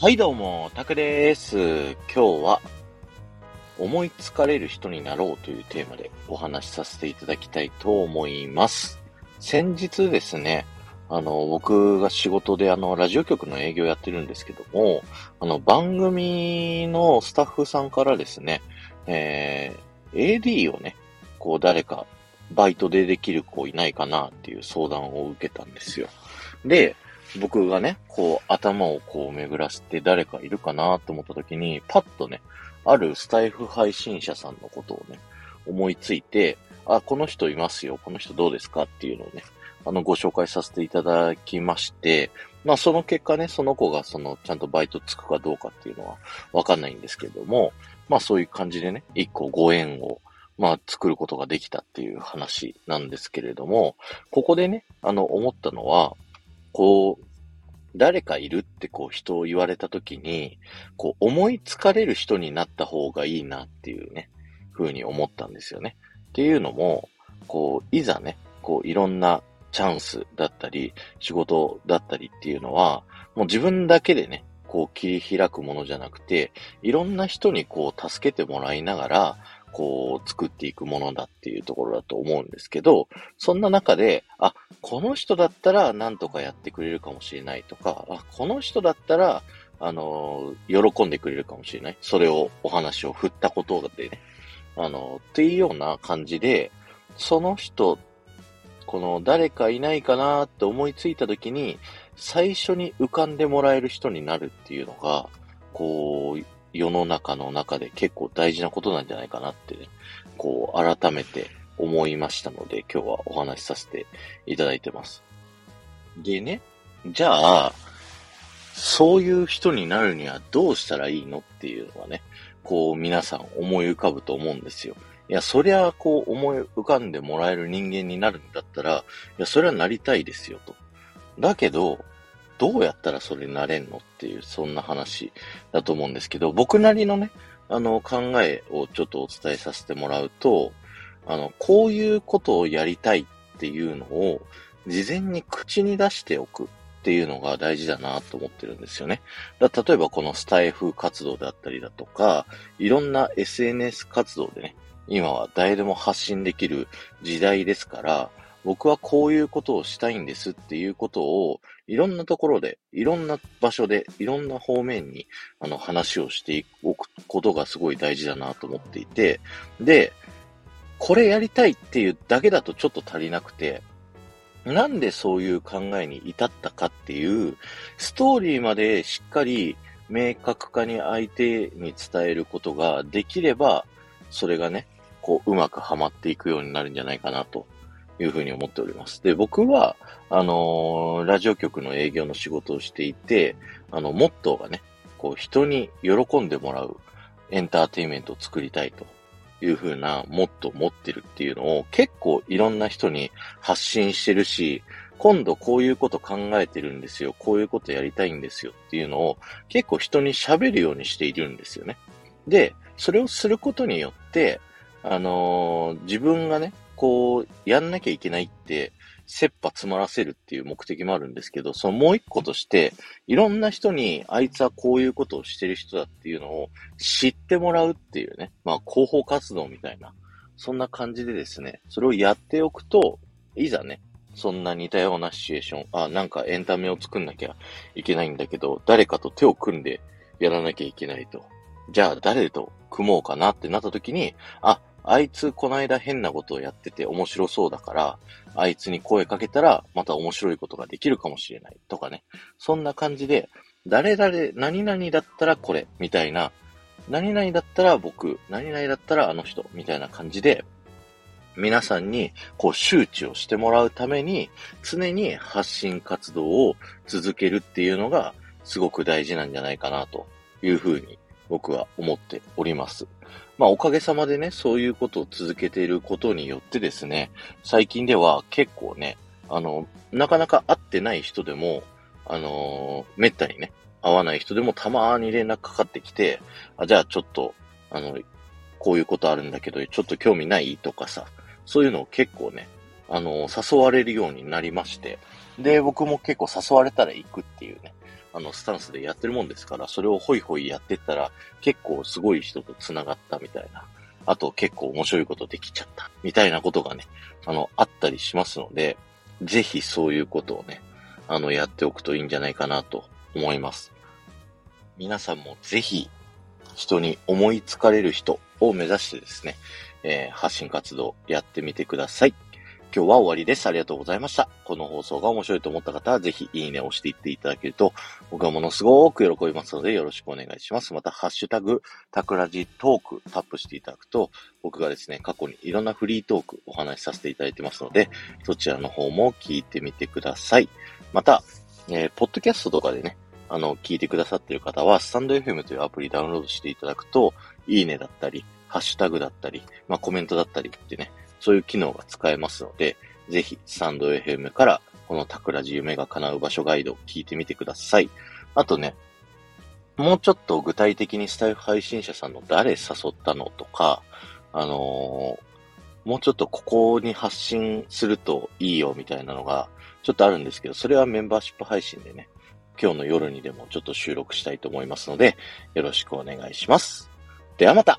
はいどうも、タクです。今日は、思いつかれる人になろうというテーマでお話しさせていただきたいと思います。先日ですね、あの、僕が仕事であの、ラジオ局の営業やってるんですけども、あの、番組のスタッフさんからですね、えー、AD をね、こう誰かバイトでできる子いないかなっていう相談を受けたんですよ。で、僕がね、こう、頭をこう巡らせて誰かいるかなと思った時に、パッとね、あるスタイフ配信者さんのことをね、思いついて、あ、この人いますよ、この人どうですか？っていうのをね、あの、ご紹介させていただきまして、まあ、その結果ね、その子がその、ちゃんとバイトつくかどうかっていうのはわかんないんですけども、まあ、そういう感じでね、一個ご縁を、まあ、作ることができたっていう話なんですけれども、ここでね、あの、思ったのは、こう、誰かいるってこう人を言われた時に、こう思いつかれる人になった方がいいなっていうね、風に思ったんですよね。っていうのも、こう、いざね、こういろんなチャンスだったり、仕事だったりっていうのは、もう自分だけでね、こう切り開くものじゃなくて、いろんな人にこう助けてもらいながら、こう作っていくものだっていうところだと思うんですけど、そんな中で、あ、この人だったら何とかやってくれるかもしれないとか、あ、この人だったら、あの、喜んでくれるかもしれない。それを、お話を振ったことでね。あの、っていうような感じで、その人、この誰かいないかなって思いついた時に、最初に浮かんでもらえる人になるっていうのが、こう、世の中の中で結構大事なことなんじゃないかなってね、こう、改めて思いましたので、今日はお話しさせていただいてます。でね、じゃあ、そういう人になるにはどうしたらいいのっていうのはね、こう皆さん思い浮かぶと思うんですよ。いや、そりゃこう思い浮かんでもらえる人間になるんだったら、いや、それはなりたいですよと。だけど、どうやったらそれになれんのっていう、そんな話だと思うんですけど、僕なりのね、あの、考えをちょっとお伝えさせてもらうと、あの、こういうことをやりたいっていうのを、事前に口に出しておくっていうのが大事だなと思ってるんですよね。だ例えばこのスタイフ活動であったりだとか、いろんな SNS 活動でね、今は誰でも発信できる時代ですから、僕はこういうことをしたいんですっていうことを、いろんなところで、いろんな場所で、いろんな方面に、あの、話をしておくことがすごい大事だなと思っていて、で、これやりたいっていうだけだとちょっと足りなくて、なんでそういう考えに至ったかっていう、ストーリーまでしっかり明確化に相手に伝えることができれば、それがね、こう、うまくはまっていくようになるんじゃないかなというふうに思っております。で、僕は、あのー、ラジオ局の営業の仕事をしていて、あの、モットーがね、こう、人に喜んでもらうエンターテインメントを作りたいというふうなモットーを持ってるっていうのを結構いろんな人に発信してるし、今度こういうこと考えてるんですよ。こういうことやりたいんですよっていうのを結構人に喋るようにしているんですよね。で、それをすることによって、あのー、自分がね、こう、やんなきゃいけないって、切羽詰まらせるっていう目的もあるんですけど、そのもう一個として、いろんな人に、あいつはこういうことをしてる人だっていうのを知ってもらうっていうね、まあ、広報活動みたいな、そんな感じでですね、それをやっておくと、いざね、そんな似たようなシチュエーション、あ、なんかエンタメを作んなきゃいけないんだけど、誰かと手を組んでやらなきゃいけないと。じゃあ誰と組もうかなってなった時に、あ、あいつこないだ変なことをやってて面白そうだから、あいつに声かけたらまた面白いことができるかもしれないとかね。そんな感じで、誰々、何々だったらこれ、みたいな、何々だったら僕、何々だったらあの人、みたいな感じで、皆さんにこう周知をしてもらうために、常に発信活動を続けるっていうのがすごく大事なんじゃないかなというふうに僕は思っております。まあおかげさまでね、そういうことを続けていることによってですね、最近では結構ね、あの、なかなか会ってない人でも、あのー、めったにね、会わない人でもたまーに連絡かかってきて、あ、じゃあちょっと、あの、こういうことあるんだけど、ちょっと興味ないとかさ、そういうのを結構ね、あの、誘われるようになりまして、で、僕も結構誘われたら行くっていうね、あの、スタンスでやってるもんですから、それをホイホイやってったら、結構すごい人と繋がったみたいな。あと結構面白いことできちゃった。みたいなことがね、あの、あったりしますので、ぜひそういうことをね、あの、やっておくといいんじゃないかなと思います。皆さんもぜひ、人に思いつかれる人を目指してですね、えー、発信活動やってみてください。今日は終わりです。ありがとうございました。この放送が面白いと思った方は、ぜひいいねを押していっていただけると、僕はものすごく喜びますので、よろしくお願いします。また、ハッシュタグ、タクラジトークタップしていただくと、僕がですね、過去にいろんなフリートークお話しさせていただいてますので、そちらの方も聞いてみてください。また、えー、ポッドキャストとかでね、あの、聞いてくださっている方は、スタンド FM というアプリダウンロードしていただくと、いいねだったり、ハッシュタグだったり、まあ、コメントだったりってね、そういう機能が使えますので、ぜひ、スタンド FM から、この桜地夢が叶う場所ガイドを聞いてみてください。あとね、もうちょっと具体的にスタイフ配信者さんの誰誘ったのとか、あのー、もうちょっとここに発信するといいよみたいなのがちょっとあるんですけど、それはメンバーシップ配信でね、今日の夜にでもちょっと収録したいと思いますので、よろしくお願いします。ではまた